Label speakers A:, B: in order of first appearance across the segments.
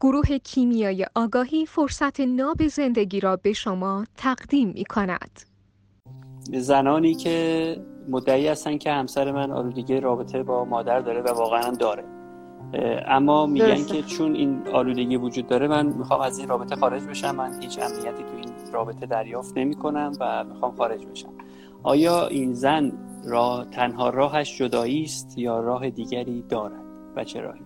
A: گروه کیمیای آگاهی فرصت ناب زندگی را به شما تقدیم می کند.
B: زنانی که مدعی هستن که همسر من آلودگی رابطه با مادر داره و واقعا داره. اما میگن که چون این آلودگی وجود داره من می‌خوام از این رابطه خارج بشم. من هیچ امنیتی تو این رابطه دریافت نمی کنم و می‌خوام خارج بشم. آیا این زن را تنها راهش جدایی است یا راه دیگری دارد و چه راهی؟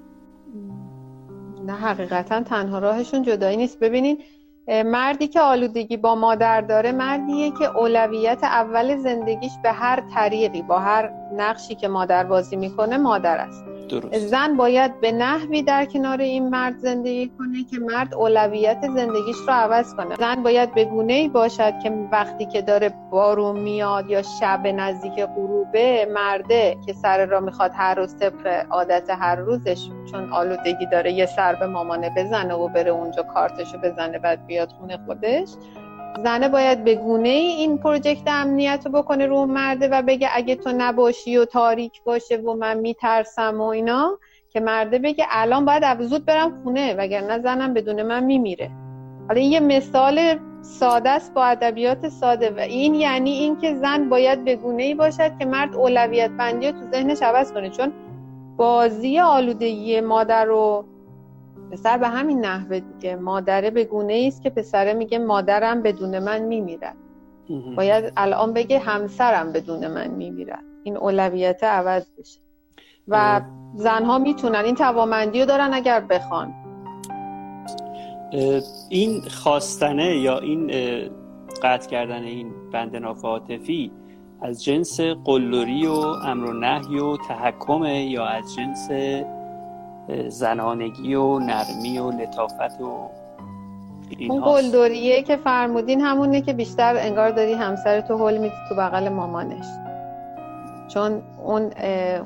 C: نه حقیقتا تنها راهشون جدایی نیست. ببینید مردی که آلودگی با مادر داره مردیه که اولویت اول زندگیش به هر طریقی با هر نقشی که مادر بازی می‌کنه مادر است. درست. زن باید به نحوی در کنار این مرد زندگی کنه که مرد اولویت زندگیش رو عوض کنه زن باید به گونه ای باشد که وقتی که داره بارون میاد یا شب نزدیک غروبه مرده که سر را می‌خواد هر روز طبق عادت هر روزش چون آلودگی داره یه سر به مامانه بزنه و بره اونجا کارتشو بزنه بعد بیاد خونه خودش زنه باید به گونه ای این پروژکت امنیت رو بکنه رو مرده و بگه اگه تو نباشی و تاریک باشه و من میترسم و اینا که مرده بگه الان باید زود برم خونه وگرنه زنم بدون من میمیره. حالا این یه مثال ساده است با ادبیات ساده و این یعنی اینکه زن باید به گونه ای باشد که مرد اولویت بندی رو تو ذهنش عوض کنه. چون بازی آلودگی مادر رو پسر به همین نحوه دیگه. مادره به گونه است که پسره میگه مادرم بدون من میمیرد. باید الان بگه همسرم بدون من میمیرد. این اولویت عوض بشه. و زنها می‌تونن این توامندی رو دارن اگر بخوان.
B: این خواستنه یا این قطع کردن این بند نافعاطفی از جنس قلدری و امر و نهی و تحکمه یا از جنس زنانگی و نرمی و لطافت و
C: اون قلدریه که فرمودین همونه که بیشتر انگار داری همسر تو حل میدی تو بغل مامانش. چون اون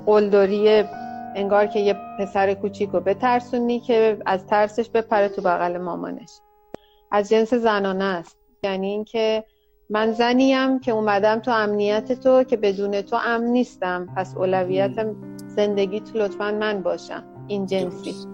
C: قلدریه انگار که یه پسر کوچیک رو بترسونی که از ترسش بپره تو بغل مامانش. از جنس زنانه است. یعنی اینکه من زنیم که اومدم تو امنیت تو که بدون تو امن نیستم. پس اولویت زندگی تو لطفا من باشم. این جنسی